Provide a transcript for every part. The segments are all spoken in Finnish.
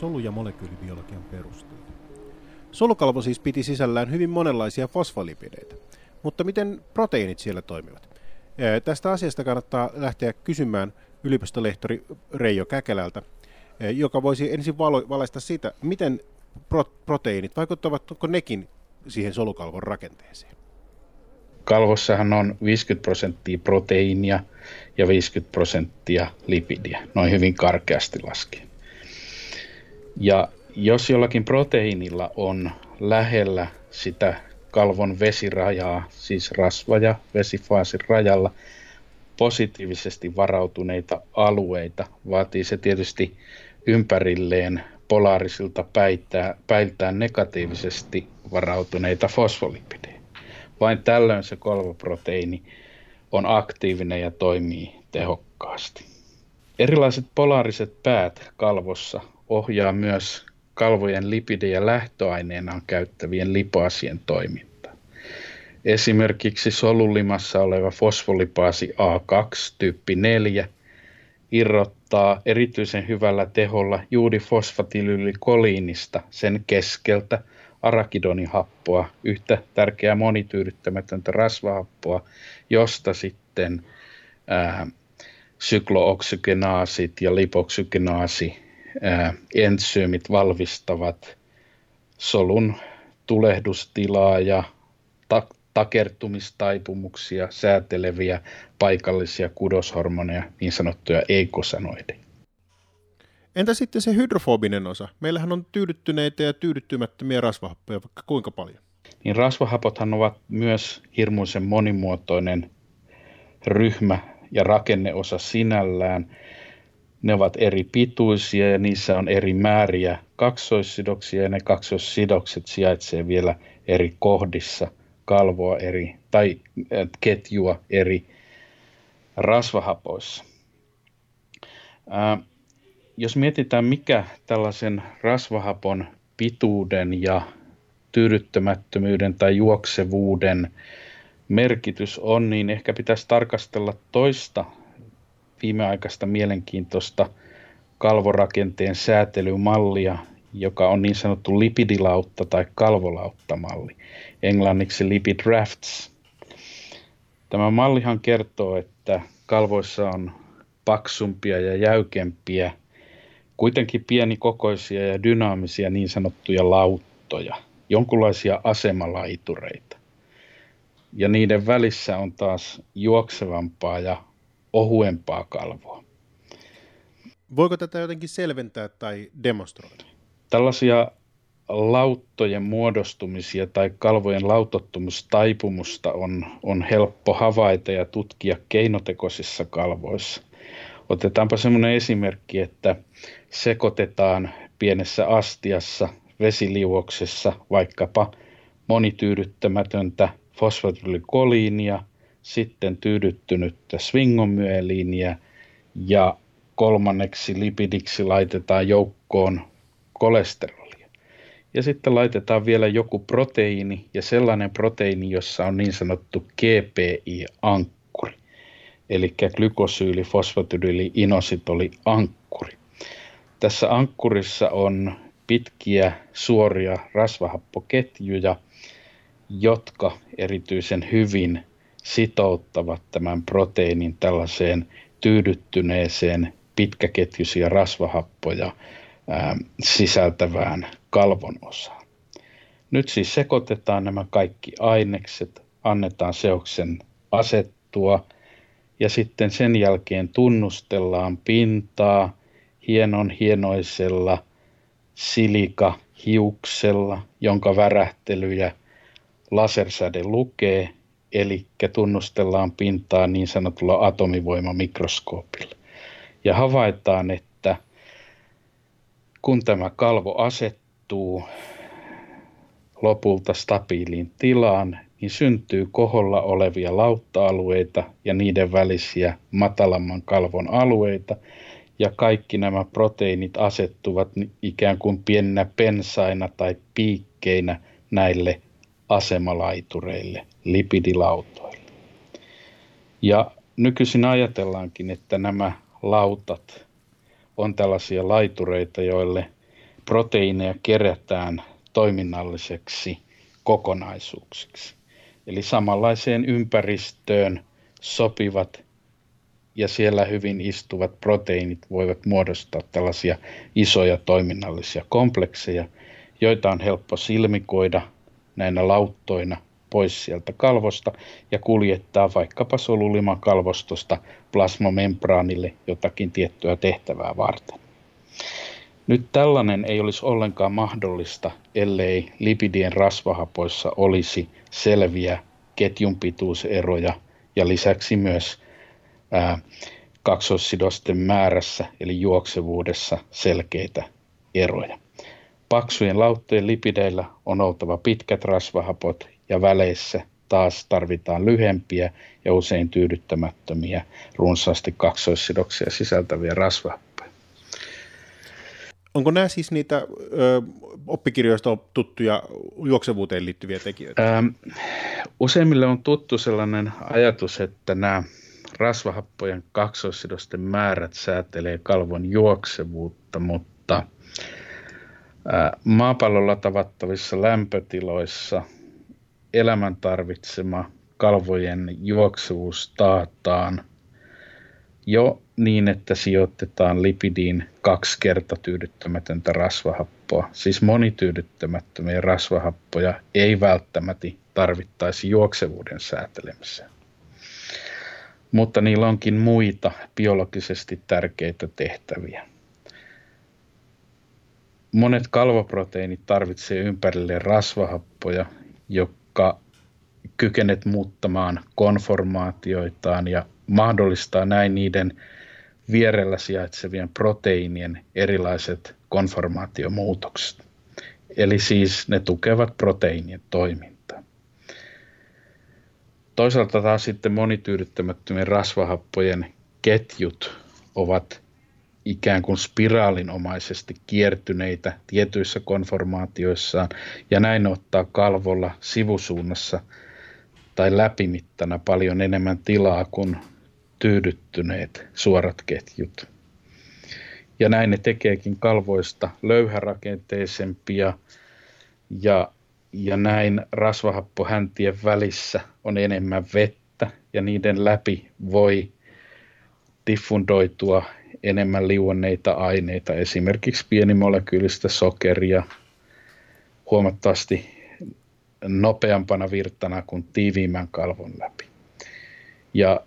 solu- ja molekyylibiologian perusteita. Solukalvo siis piti sisällään hyvin monenlaisia fosfolipideitä. Mutta miten proteiinit siellä toimivat? Tästä asiasta kannattaa lähteä kysymään yliopistolehtori Reijo Käkelältä, joka voisi ensin valaista siitä, miten proteiinit, vaikuttavatko nekin siihen solukalvon rakenteeseen? Kalvossahan on 50 prosenttia proteiinia ja 50 prosenttia lipidiä, noin hyvin karkeasti laskien. Ja jos jollakin proteiinilla on lähellä sitä kalvon vesirajaa, siis rasva- ja vesifaasin rajalla, positiivisesti varautuneita alueita, vaatii se tietysti ympärilleen polaarisilta päittää, päiltään negatiivisesti varautuneita fosfolipidejä. Vain tällöin se kolvoproteiini on aktiivinen ja toimii tehokkaasti. Erilaiset polaariset päät kalvossa ohjaa myös kalvojen lipidejä lähtöaineenaan käyttävien lipaasien toimintaa. Esimerkiksi solulimassa oleva fosfolipaasi A2 tyyppi 4 irrottaa erityisen hyvällä teholla juudifosfatylyylikoliinista sen keskeltä arakidonihappoa, yhtä tärkeää monityydyttämätöntä rasvahappoa, josta sitten ää, syklooksygenaasit ja lipoksygenaasi entsyymit valmistavat solun tulehdustilaa ja ta- takertumistaipumuksia sääteleviä paikallisia kudoshormoneja, niin sanottuja eikosanoideja. Entä sitten se hydrofobinen osa? Meillähän on tyydyttyneitä ja tyydyttymättömiä rasvahappoja vaikka kuinka paljon. Niin rasvahapothan ovat myös hirmuisen monimuotoinen ryhmä ja rakenneosa sinällään. Ne ovat eri pituisia ja niissä on eri määriä kaksoissidoksia ja ne kaksoissidokset sijaitsee vielä eri kohdissa kalvoa eri tai äh, ketjua eri rasvahapoissa. Ää, äh, jos mietitään, mikä tällaisen rasvahapon pituuden ja tyydyttämättömyyden tai juoksevuuden merkitys on, niin ehkä pitäisi tarkastella toista viimeaikaista mielenkiintoista kalvorakenteen säätelymallia, joka on niin sanottu lipidilautta tai kalvolauttamalli, englanniksi lipid rafts. Tämä mallihan kertoo, että kalvoissa on paksumpia ja jäykempiä, kuitenkin pienikokoisia ja dynaamisia niin sanottuja lauttoja, jonkunlaisia asemalaitureita. Ja niiden välissä on taas juoksevampaa ja ohuempaa kalvoa. Voiko tätä jotenkin selventää tai demonstroida? Tällaisia lauttojen muodostumisia tai kalvojen lautottumustaipumusta on, on helppo havaita ja tutkia keinotekoisissa kalvoissa. Otetaanpa semmoinen esimerkki, että sekoitetaan pienessä astiassa vesiliuoksessa vaikkapa monityydyttämätöntä fosfatylykoliinia, sitten tyydyttynyttä swingomyeliiniä ja kolmanneksi lipidiksi laitetaan joukkoon kolesterolia. Ja sitten laitetaan vielä joku proteiini ja sellainen proteiini, jossa on niin sanottu GPI-ankkuri, eli glykosyyli, fosfatydyli, inositoli, ankkuri. Tässä ankkurissa on pitkiä suoria rasvahappoketjuja, jotka erityisen hyvin sitouttavat tämän proteiinin tällaiseen tyydyttyneeseen pitkäketjuisia rasvahappoja ää, sisältävään kalvon osaan. Nyt siis sekoitetaan nämä kaikki ainekset, annetaan seoksen asettua ja sitten sen jälkeen tunnustellaan pintaa hienon hienoisella silikahiuksella, jonka värähtelyjä lasersäde lukee, eli tunnustellaan pintaa niin sanotulla atomivoimamikroskoopilla. Ja havaitaan, että kun tämä kalvo asettuu lopulta stabiiliin tilaan, niin syntyy koholla olevia lautta-alueita ja niiden välisiä matalamman kalvon alueita, ja kaikki nämä proteiinit asettuvat ikään kuin pieninä pensaina tai piikkeinä näille asemalaitureille, lipidilautoille. Ja nykyisin ajatellaankin, että nämä lautat on tällaisia laitureita, joille proteiineja kerätään toiminnalliseksi kokonaisuuksiksi. Eli samanlaiseen ympäristöön sopivat ja siellä hyvin istuvat proteiinit voivat muodostaa tällaisia isoja toiminnallisia komplekseja, joita on helppo silmikoida näinä lauttoina pois sieltä kalvosta ja kuljettaa vaikkapa solulimakalvostosta plasmamembraanille jotakin tiettyä tehtävää varten. Nyt tällainen ei olisi ollenkaan mahdollista, ellei lipidien rasvahapoissa olisi selviä ketjunpituuseroja ja lisäksi myös ää, kaksoissidosten määrässä eli juoksevuudessa selkeitä eroja. Paksujen lauttojen lipideillä on oltava pitkät rasvahapot ja väleissä taas tarvitaan lyhempiä ja usein tyydyttämättömiä runsaasti kaksoissidoksia sisältäviä rasvahappoja. Onko nämä siis niitä ö, oppikirjoista tuttuja juoksevuuteen liittyviä tekijöitä? Ähm, useimmille on tuttu sellainen ajatus, että nämä rasvahappojen kaksoissidosten määrät säätelee kalvon juoksevuutta, mutta maapallolla tavattavissa lämpötiloissa elämän tarvitsema kalvojen juoksuvuus taataan jo niin, että sijoitetaan lipidiin kaksi tyydyttämätöntä rasvahappoa. Siis monityydyttämättömiä rasvahappoja ei välttämättä tarvittaisi juoksevuuden säätelemiseen. Mutta niillä onkin muita biologisesti tärkeitä tehtäviä. Monet kalvoproteiinit tarvitsevat ympärille rasvahappoja, jotka kykenet muuttamaan konformaatioitaan ja mahdollistaa näin niiden vierellä sijaitsevien proteiinien erilaiset konformaatiomuutokset. Eli siis ne tukevat proteiinien toimintaa. Toisaalta taas sitten monityydyttämättömien rasvahappojen ketjut ovat ikään kuin spiraalinomaisesti kiertyneitä tietyissä konformaatioissaan ja näin ottaa kalvolla sivusuunnassa tai läpimittana paljon enemmän tilaa kuin tyydyttyneet suorat ketjut. Ja näin ne tekeekin kalvoista löyhärakenteisempia ja, ja näin rasvahappohäntien välissä on enemmän vettä ja niiden läpi voi diffundoitua enemmän liuonneita aineita, esimerkiksi pienimolekyylistä sokeria huomattavasti nopeampana virtana kuin tiiviimmän kalvon läpi. Ja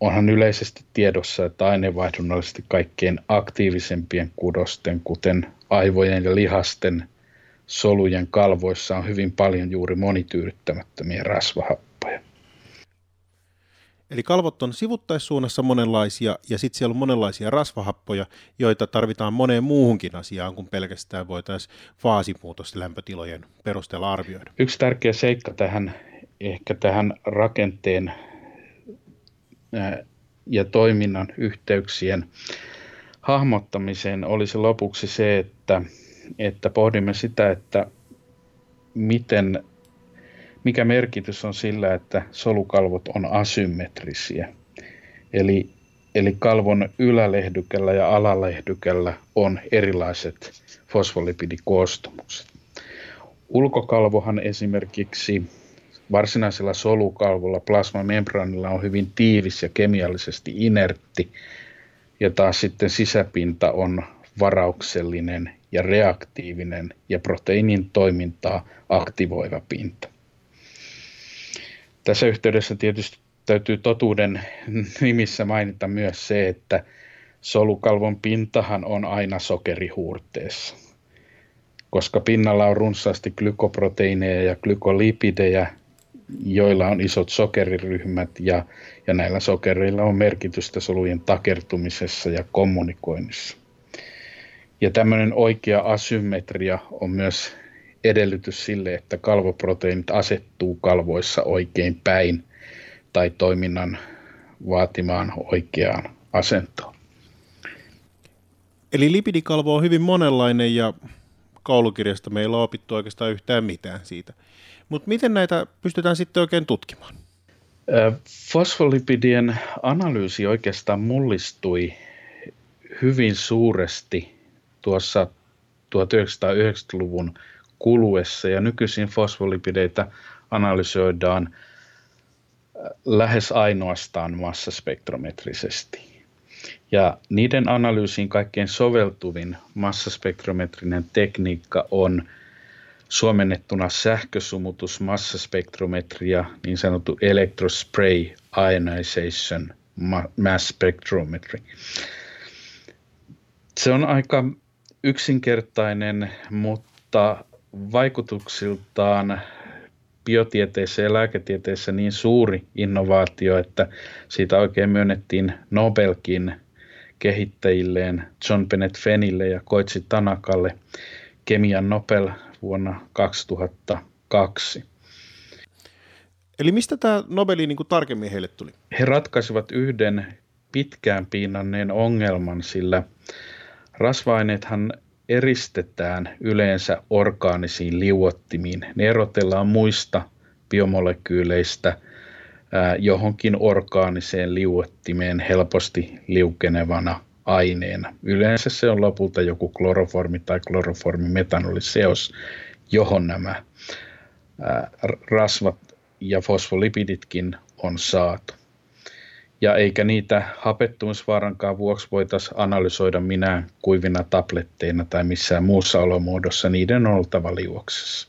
onhan yleisesti tiedossa, että aineenvaihdunnallisesti kaikkein aktiivisempien kudosten, kuten aivojen ja lihasten, solujen kalvoissa on hyvin paljon juuri monityydyttämättömiä rasvahappoja. Eli kalvot on sivuttaissuunnassa monenlaisia ja sitten siellä on monenlaisia rasvahappoja, joita tarvitaan moneen muuhunkin asiaan kuin pelkästään voitaisiin faasimuutos lämpötilojen perusteella arvioida. Yksi tärkeä seikka tähän, ehkä tähän rakenteen ja toiminnan yhteyksien hahmottamiseen olisi lopuksi se, että, että pohdimme sitä, että miten mikä merkitys on sillä, että solukalvot on asymmetrisiä. Eli, eli kalvon ylälehdykällä ja alalehdykällä on erilaiset fosfolipidikoostumukset. Ulkokalvohan esimerkiksi varsinaisella solukalvolla plasmamembraanilla on hyvin tiivis ja kemiallisesti inertti, ja taas sitten sisäpinta on varauksellinen ja reaktiivinen ja proteiinin toimintaa aktivoiva pinta. Tässä yhteydessä tietysti täytyy totuuden nimissä mainita myös se, että solukalvon pintahan on aina sokerihuurteessa. Koska pinnalla on runsaasti glykoproteiineja ja glykolipidejä, joilla on isot sokeriryhmät ja, ja näillä sokereilla on merkitystä solujen takertumisessa ja kommunikoinnissa. Ja tämmöinen oikea asymmetria on myös edellytys sille, että kalvoproteiinit asettuu kalvoissa oikein päin tai toiminnan vaatimaan oikeaan asentoon. Eli lipidikalvo on hyvin monenlainen ja koulukirjasta meillä on opittu oikeastaan yhtään mitään siitä. Mutta miten näitä pystytään sitten oikein tutkimaan? Fosfolipidien analyysi oikeastaan mullistui hyvin suuresti tuossa 1990-luvun kuluessa ja nykyisin fosfolipideitä analysoidaan äh, lähes ainoastaan massaspektrometrisesti. Ja niiden analyysiin kaikkein soveltuvin massaspektrometrinen tekniikka on suomennettuna sähkösumutus massaspektrometria, niin sanottu electrospray ionization mass spectrometry. Se on aika yksinkertainen, mutta vaikutuksiltaan biotieteessä ja lääketieteessä niin suuri innovaatio, että siitä oikein myönnettiin Nobelkin kehittäjilleen John Bennett Fenille ja Koitsi Tanakalle kemian Nobel vuonna 2002. Eli mistä tämä Nobeli niin kuin tarkemmin heille tuli? He ratkaisivat yhden pitkään piinanneen ongelman, sillä rasva-aineethan eristetään yleensä orgaanisiin liuottimiin. Ne erotellaan muista biomolekyyleistä johonkin orgaaniseen liuottimeen helposti liukenevana aineena. Yleensä se on lopulta joku kloroformi tai kloroformimetanoliseos, johon nämä rasvat ja fosfolipiditkin on saatu. Ja eikä niitä hapettumisvaarankaan vuoksi voitaisiin analysoida minä kuivina tabletteina tai missään muussa olomuodossa, niiden oltava liuoksessa.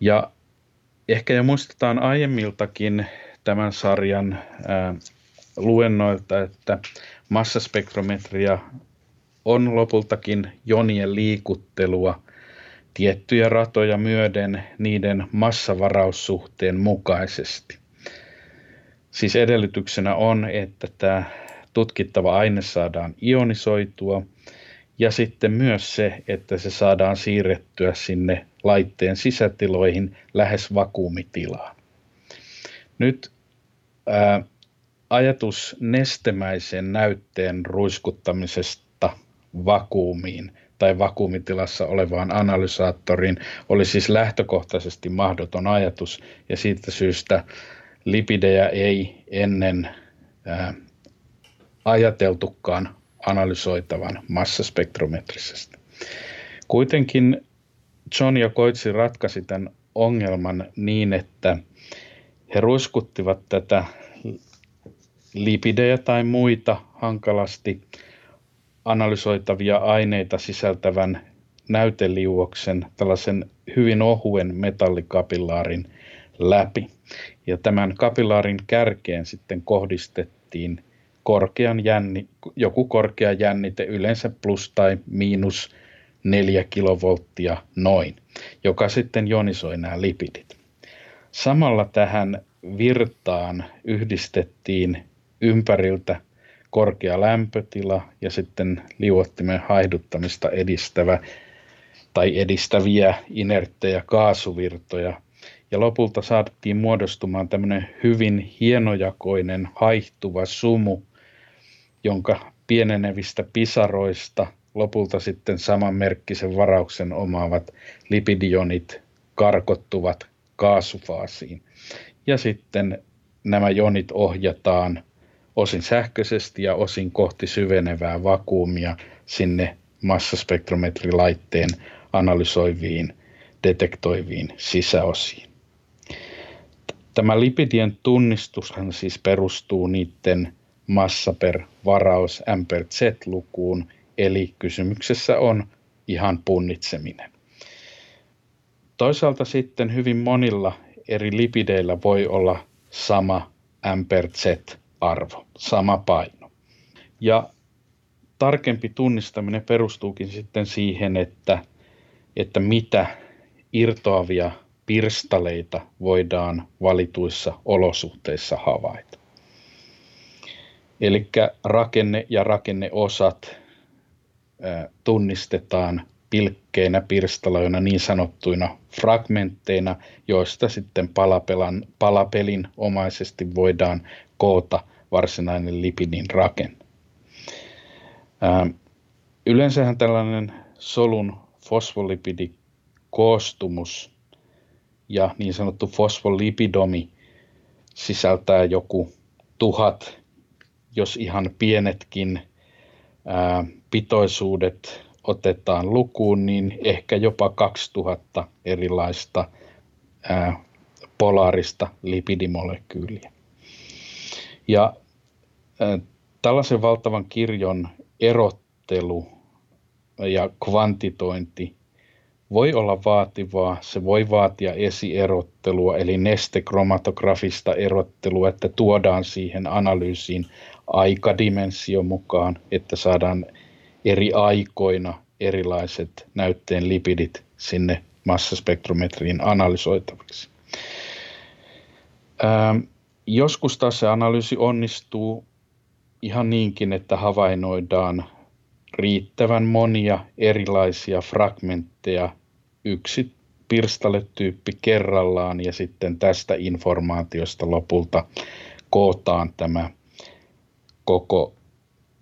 Ja ehkä jo muistetaan aiemmiltakin tämän sarjan ää, luennoilta, että massaspektrometria on lopultakin jonien liikuttelua tiettyjä ratoja myöden niiden massavaraussuhteen mukaisesti. Siis edellytyksenä on, että tämä tutkittava aine saadaan ionisoitua ja sitten myös se, että se saadaan siirrettyä sinne laitteen sisätiloihin lähes vakuumitilaan. Nyt ää, ajatus nestemäisen näytteen ruiskuttamisesta vakuumiin tai vakuumitilassa olevaan analysaattoriin oli siis lähtökohtaisesti mahdoton ajatus ja siitä syystä lipidejä ei ennen ää, ajateltukaan analysoitavan massaspektrometrisesti. Kuitenkin John ja Koitsi ratkaisi tämän ongelman niin, että he ruiskuttivat tätä lipidejä tai muita hankalasti analysoitavia aineita sisältävän näyteliuoksen, tällaisen hyvin ohuen metallikapillaarin läpi. Ja tämän kapilaarin kärkeen sitten kohdistettiin korkean jänni, joku korkea jännite, yleensä plus tai miinus 4 kilovolttia noin, joka sitten jonisoi nämä lipidit. Samalla tähän virtaan yhdistettiin ympäriltä korkea lämpötila ja sitten liuottimen haihduttamista edistävä tai edistäviä inerttejä kaasuvirtoja. Ja lopulta saatettiin muodostumaan tämmöinen hyvin hienojakoinen haihtuva sumu, jonka pienenevistä pisaroista lopulta sitten samanmerkkisen varauksen omaavat lipidionit karkottuvat kaasufaasiin. Ja sitten nämä jonit ohjataan osin sähköisesti ja osin kohti syvenevää vakuumia sinne massaspektrometrilaitteen analysoiviin, detektoiviin sisäosiin. Tämä lipidien tunnistushan siis perustuu niiden massa per varaus M per Z-lukuun, eli kysymyksessä on ihan punnitseminen. Toisaalta sitten hyvin monilla eri lipideillä voi olla sama M per Z arvo, sama paino. Ja tarkempi tunnistaminen perustuukin sitten siihen, että, että mitä irtoavia pirstaleita voidaan valituissa olosuhteissa havaita. Eli rakenne ja rakenneosat tunnistetaan pilkkeinä, pirstaloina, niin sanottuina fragmentteina, joista sitten palapelan, palapelin omaisesti voidaan koota varsinainen lipidin rakenne. Yleensähän tällainen solun fosfolipidikoostumus ja niin sanottu fosfolipidomi sisältää joku tuhat, jos ihan pienetkin ää, pitoisuudet otetaan lukuun, niin ehkä jopa 2000 erilaista ää, polaarista lipidimolekyyliä. Ja ää, tällaisen valtavan kirjon erottelu ja kvantitointi voi olla vaativaa, se voi vaatia esierottelua, eli nestekromatografista erottelua, että tuodaan siihen analyysiin aikadimensio mukaan, että saadaan eri aikoina erilaiset näytteen lipidit sinne massaspektrometriin analysoitaviksi. Ähm, joskus taas se analyysi onnistuu ihan niinkin, että havainnoidaan riittävän monia erilaisia fragmentteja yksi pirstaletyyppi kerrallaan ja sitten tästä informaatiosta lopulta kootaan tämä koko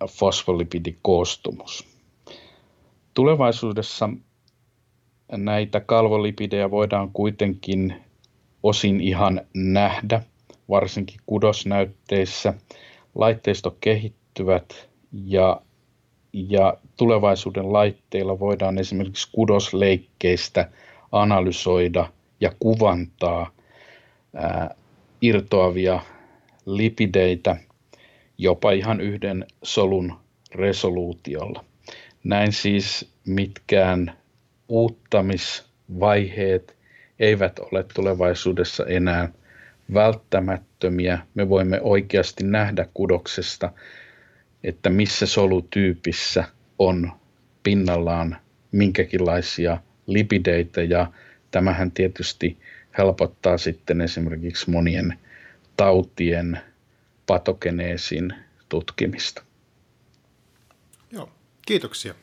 fosfolipidikoostumus. Tulevaisuudessa näitä kalvolipidejä voidaan kuitenkin osin ihan nähdä, varsinkin kudosnäytteissä. Laitteisto kehittyvät ja, ja tulevaisuuden laitteilla voidaan esimerkiksi kudosleikkeistä analysoida ja kuvantaa ää, irtoavia lipideitä jopa ihan yhden solun resoluutiolla. Näin siis mitkään uuttamisvaiheet eivät ole tulevaisuudessa enää välttämättömiä. Me voimme oikeasti nähdä kudoksesta, että missä solutyypissä on pinnallaan minkäkinlaisia lipideitä ja tämähän tietysti helpottaa sitten esimerkiksi monien tautien patogeneesin tutkimista. Joo, kiitoksia.